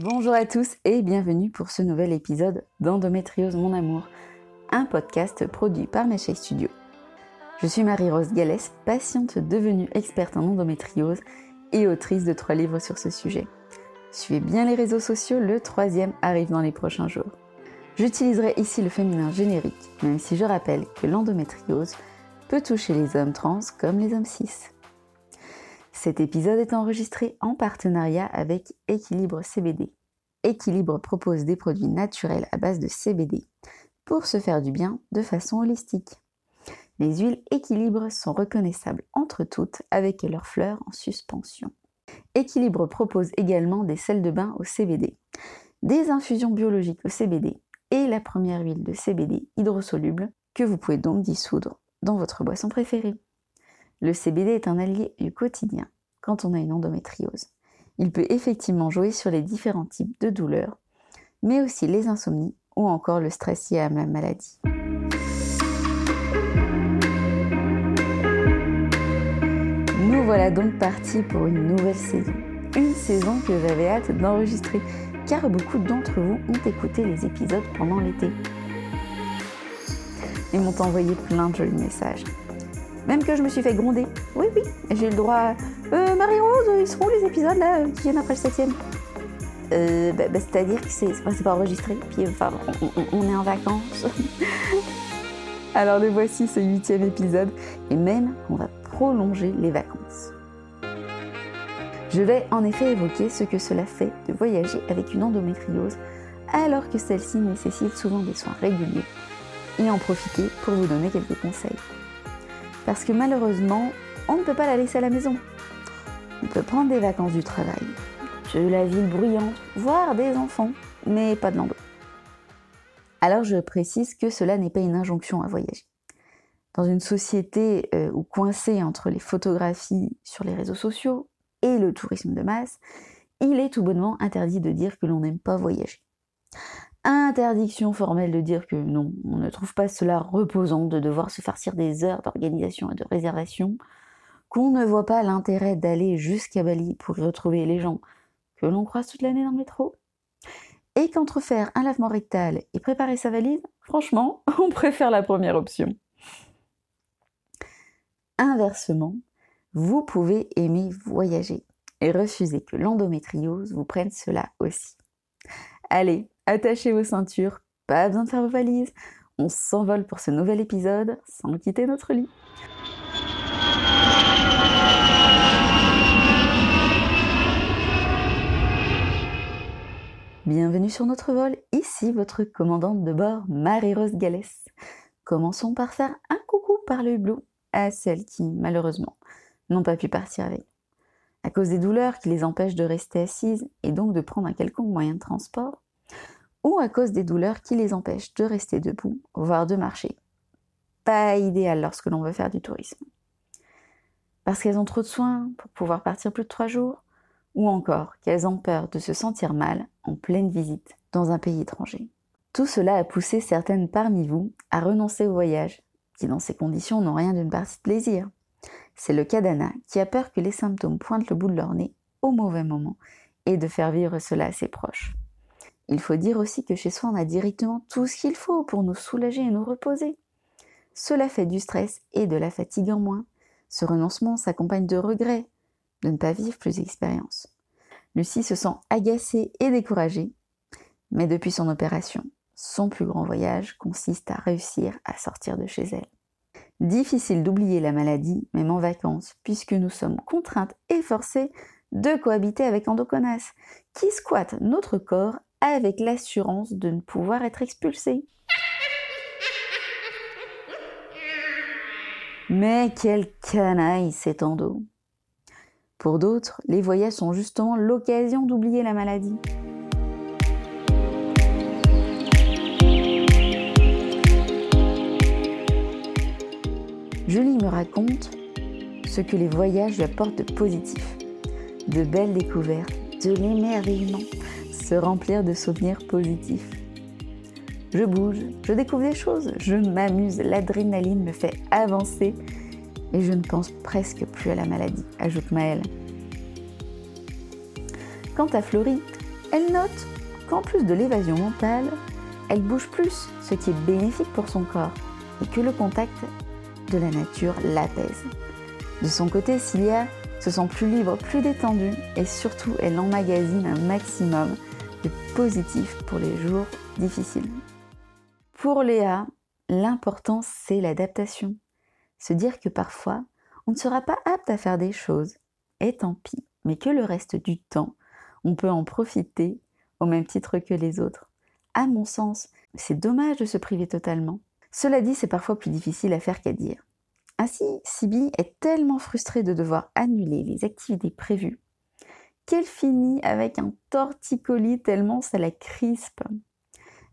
Bonjour à tous et bienvenue pour ce nouvel épisode d'Endométriose Mon Amour, un podcast produit par Mecha Studio. Je suis Marie-Rose Gallès, patiente devenue experte en endométriose et autrice de trois livres sur ce sujet. Suivez bien les réseaux sociaux, le troisième arrive dans les prochains jours. J'utiliserai ici le féminin générique, même si je rappelle que l'endométriose peut toucher les hommes trans comme les hommes cis. Cet épisode est enregistré en partenariat avec Équilibre CBD. Équilibre propose des produits naturels à base de CBD pour se faire du bien de façon holistique. Les huiles Équilibre sont reconnaissables entre toutes avec leurs fleurs en suspension. Équilibre propose également des sels de bain au CBD, des infusions biologiques au CBD et la première huile de CBD hydrosoluble que vous pouvez donc dissoudre dans votre boisson préférée. Le CBD est un allié du quotidien quand on a une endométriose. Il peut effectivement jouer sur les différents types de douleurs, mais aussi les insomnies ou encore le stress lié à la maladie. Nous voilà donc partis pour une nouvelle saison. Une saison que j'avais hâte d'enregistrer car beaucoup d'entre vous ont écouté les épisodes pendant l'été. Ils m'ont envoyé plein de jolis messages. Même que je me suis fait gronder. Oui, oui, j'ai le droit. Euh, Marie-Rose, ils seront les épisodes là euh, qui viennent après le septième euh, bah, bah, C'est-à-dire que c'est pas enregistré, puis enfin, on, est en vacances. Alors le voici ce huitième épisode, et même on va prolonger les vacances. Je vais en effet évoquer ce que cela fait de voyager avec une endométriose alors que celle-ci nécessite souvent des soins réguliers et en profiter pour vous donner quelques conseils. Parce que malheureusement, on ne peut pas la laisser à la maison. On peut prendre des vacances du travail, de la ville bruyante, voire des enfants, mais pas de l'endo. Alors je précise que cela n'est pas une injonction à voyager. Dans une société euh, où coincée entre les photographies sur les réseaux sociaux et le tourisme de masse, il est tout bonnement interdit de dire que l'on n'aime pas voyager. Interdiction formelle de dire que non, on ne trouve pas cela reposant de devoir se farcir des heures d'organisation et de réservation, qu'on ne voit pas l'intérêt d'aller jusqu'à Bali pour y retrouver les gens que l'on croise toute l'année dans le métro, et qu'entre faire un lavement rectal et préparer sa valise, franchement, on préfère la première option. Inversement, vous pouvez aimer voyager et refuser que l'endométriose vous prenne cela aussi. Allez, attachez vos ceintures, pas besoin de faire vos valises. On s'envole pour ce nouvel épisode sans quitter notre lit. Bienvenue sur notre vol, ici votre commandante de bord Marie-Rose Gallès. Commençons par faire un coucou par le hublot à celles qui, malheureusement, n'ont pas pu partir avec. À cause des douleurs qui les empêchent de rester assises et donc de prendre un quelconque moyen de transport, ou à cause des douleurs qui les empêchent de rester debout, voire de marcher. Pas idéal lorsque l'on veut faire du tourisme. Parce qu'elles ont trop de soins pour pouvoir partir plus de trois jours, ou encore qu'elles ont peur de se sentir mal en pleine visite dans un pays étranger. Tout cela a poussé certaines parmi vous à renoncer au voyage, qui dans ces conditions n'ont rien d'une partie de plaisir. C'est le cas d'Anna, qui a peur que les symptômes pointent le bout de leur nez au mauvais moment et de faire vivre cela à ses proches. Il faut dire aussi que chez soi, on a directement tout ce qu'il faut pour nous soulager et nous reposer. Cela fait du stress et de la fatigue en moins. Ce renoncement s'accompagne de regrets de ne pas vivre plus d'expérience. Lucie se sent agacée et découragée, mais depuis son opération, son plus grand voyage consiste à réussir à sortir de chez elle. Difficile d'oublier la maladie, même en vacances, puisque nous sommes contraintes et forcées de cohabiter avec Endoconas, qui squatte notre corps avec l'assurance de ne pouvoir être expulsé. Mais quel canaille cet endo Pour d'autres, les voyages sont justement l'occasion d'oublier la maladie. Julie me raconte ce que les voyages apportent de positif. De belles découvertes, de l'émerveillement, se remplir de souvenirs positifs. Je bouge, je découvre des choses, je m'amuse, l'adrénaline me fait avancer et je ne pense presque plus à la maladie, ajoute Maëlle. Quant à Florie, Elle note qu'en plus de l'évasion mentale, elle bouge plus, ce qui est bénéfique pour son corps, et que le contact de la nature l'apaise. De son côté, Cilia se sent plus libre, plus détendue, et surtout, elle emmagasine un maximum positif pour les jours difficiles. Pour Léa, l'important, c'est l'adaptation. Se dire que parfois, on ne sera pas apte à faire des choses, et tant pis, mais que le reste du temps, on peut en profiter au même titre que les autres. À mon sens, c'est dommage de se priver totalement. Cela dit, c'est parfois plus difficile à faire qu'à dire. Ainsi, Sibylle est tellement frustrée de devoir annuler les activités prévues qu'elle finit avec un torticolis tellement ça la crispe.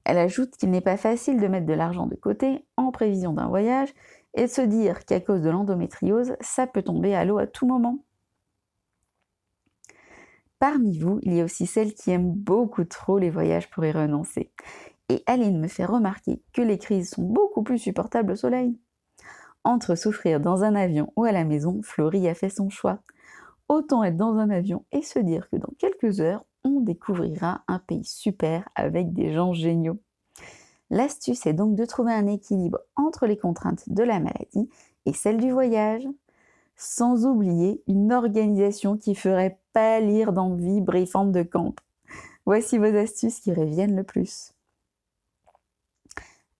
Elle ajoute qu'il n'est pas facile de mettre de l'argent de côté en prévision d'un voyage et de se dire qu'à cause de l'endométriose, ça peut tomber à l'eau à tout moment. Parmi vous, il y a aussi celles qui aiment beaucoup trop les voyages pour y renoncer. Et Aline me fait remarquer que les crises sont beaucoup plus supportables au soleil. Entre souffrir dans un avion ou à la maison, Florie a fait son choix. Autant être dans un avion et se dire que dans quelques heures, on découvrira un pays super avec des gens géniaux. L'astuce est donc de trouver un équilibre entre les contraintes de la maladie et celles du voyage, sans oublier une organisation qui ferait pâlir d'envie briefante de camp. Voici vos astuces qui reviennent le plus.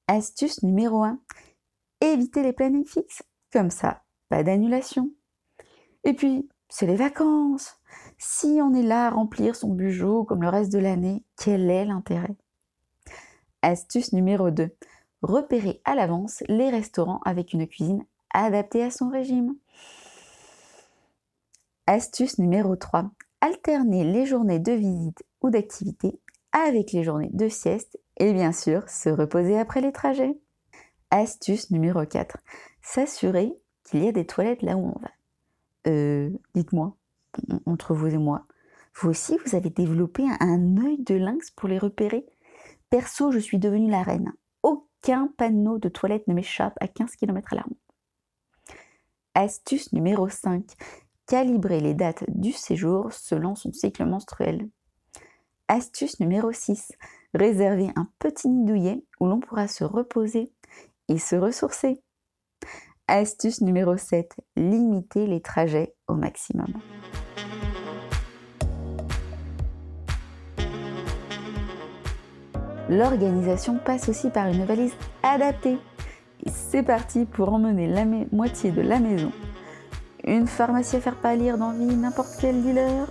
Astuce numéro 1. Évitez les plannings fixes. Comme ça, pas d'annulation. Et puis, c'est les vacances. Si on est là à remplir son bugeot comme le reste de l'année, quel est l'intérêt? Astuce numéro 2. Repérez à l'avance les restaurants avec une cuisine adaptée à son régime. Astuce numéro 3. Alternez les journées de visite ou d'activité avec les journées de sieste et bien sûr se reposer après les trajets. Astuce numéro 4. S'assurer qu'il y a des toilettes là où on va. Euh, dites-moi, entre vous et moi, vous aussi vous avez développé un œil de lynx pour les repérer? Perso, je suis devenue la reine. Aucun panneau de toilette ne m'échappe à 15 km à la. Astuce numéro 5. Calibrer les dates du séjour selon son cycle menstruel. Astuce numéro 6. Réserver un petit nid douillet où l'on pourra se reposer et se ressourcer. Astuce numéro 7. Limiter les trajets au maximum. L'organisation passe aussi par une valise adaptée. C'est parti pour emmener la moitié de la maison. Une pharmacie à faire pâlir d'envie n'importe quel dealer.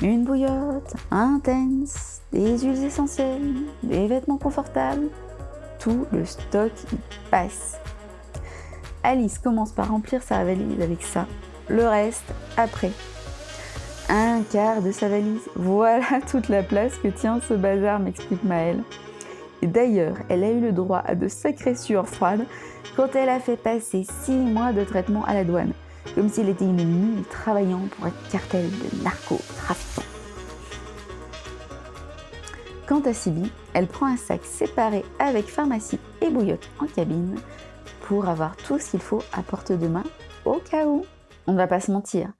Une bouillotte, un tense, des huiles essentielles, des vêtements confortables. Tout le stock y passe. Alice commence par remplir sa valise avec ça. Le reste après un quart de sa valise. Voilà toute la place que tient ce bazar, m'explique Maëlle. Et d'ailleurs, elle a eu le droit à de sacrées sueurs froides quand elle a fait passer six mois de traitement à la douane, comme s'il était une mule travaillant pour un cartel de narcotrafiquants. Quant à Sibylle, elle prend un sac séparé avec pharmacie et bouillotte en cabine avoir tout ce qu'il faut à porte de main au cas où. On ne va pas se mentir,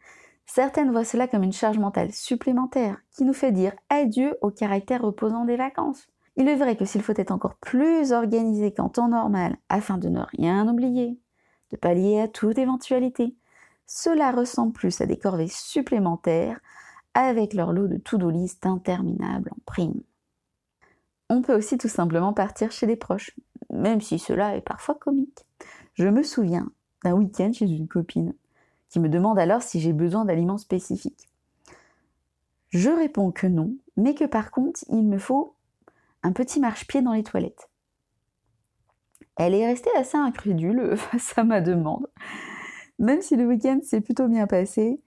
Certaines voient cela comme une charge mentale supplémentaire qui nous fait dire adieu au caractère reposant des vacances. Il est vrai que s'il faut être encore plus organisé qu'en temps normal afin de ne rien oublier, de pallier à toute éventualité, cela ressemble plus à des corvées supplémentaires avec leur lot de to-do list interminable en prime. On peut aussi tout simplement partir chez des proches, même si cela est parfois comique. Je me souviens d'un week-end chez une copine qui me demande alors si j'ai besoin d'aliments spécifiques. Je réponds que non, mais que par contre, il me faut un petit marche-pied dans les toilettes. Elle est restée assez incrédule face à ma demande. Même si le week-end s'est plutôt bien passé,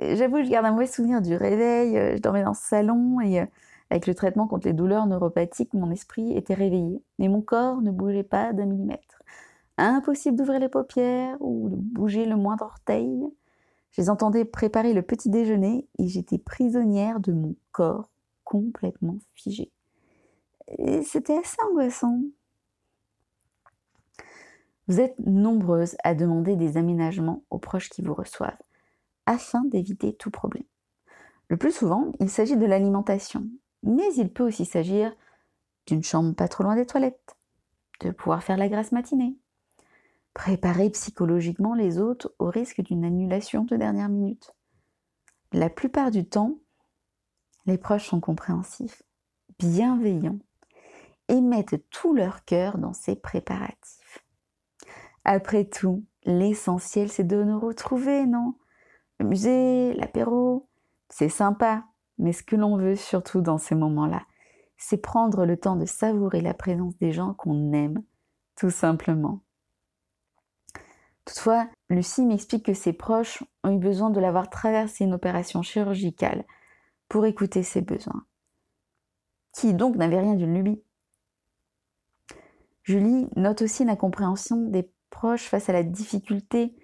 j'avoue, je garde un mauvais souvenir du réveil. Je dormais dans ce salon et avec le traitement contre les douleurs neuropathiques, mon esprit était réveillé, mais mon corps ne bougeait pas d'un millimètre. Impossible d'ouvrir les paupières ou de bouger le moindre orteil. Je les entendais préparer le petit déjeuner et j'étais prisonnière de mon corps complètement figé. Et c'était assez angoissant. Vous êtes nombreuses à demander des aménagements aux proches qui vous reçoivent, afin d'éviter tout problème. Le plus souvent, il s'agit de l'alimentation. mais il peut aussi s'agir d'une chambre pas trop loin des toilettes, de pouvoir faire la grasse matinée, préparer psychologiquement les autres au risque d'une annulation de dernière minute. La plupart du temps, les proches sont compréhensifs, bienveillants et mettent tout leur cœur dans ces préparatifs. Après tout, l'essentiel c'est de nous retrouver, non? Le musée, l'apéro, c'est sympa, mais ce que l'on veut surtout dans ces moments-là, c'est prendre le temps de savourer la présence des gens qu'on aime, tout simplement. Toutefois, Lucie m'explique que ses proches ont eu besoin de l'avoir traversé une opération chirurgicale pour écouter ses besoins, qui donc n'avait rien d'une lubie. Julie note aussi l'incompréhension des proches face à la difficulté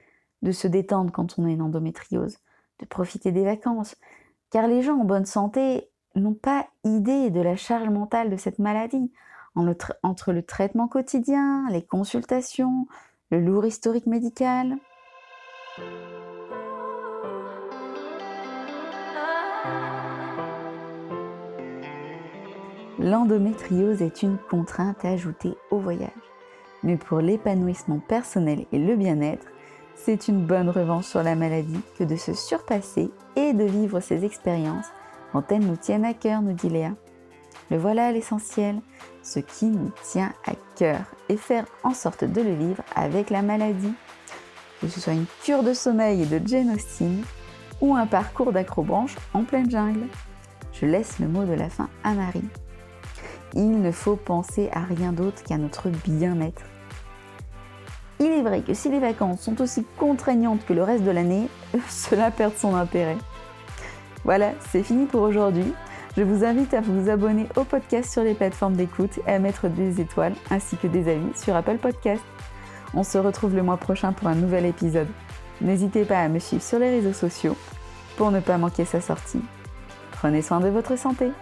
de se détendre quand on a une endométriose, de profiter des vacances, car les gens en bonne santé n'ont pas idée de la charge mentale de cette maladie, entre le traitement quotidien, les consultations, le lourd historique médical. L'endométriose est une contrainte ajoutée au voyage. Mais pour l'épanouissement personnel et le bien-être, c'est une bonne revanche sur la maladie que de se surpasser et de vivre ces expériences quand elles nous tiennent à cœur, nous dit Léa. Voilà l'essentiel, ce qui nous tient à cœur et faire en sorte de le vivre avec la maladie. Que ce soit une cure de sommeil et de Jane Austen ou un parcours d'acrobranche en pleine jungle. Je laisse le mot de la fin à Marie. Il ne faut penser à rien d'autre qu'à notre bien-être. Il est vrai que si les vacances sont aussi contraignantes que le reste de l'année, cela perd son intérêt. Voilà, c'est fini pour aujourd'hui. Je vous invite à vous abonner au podcast sur les plateformes d'écoute et à mettre des étoiles ainsi que des avis sur Apple Podcast. On se retrouve le mois prochain pour un nouvel épisode. N'hésitez pas à me suivre sur les réseaux sociaux pour ne pas manquer sa sortie. Prenez soin de votre santé.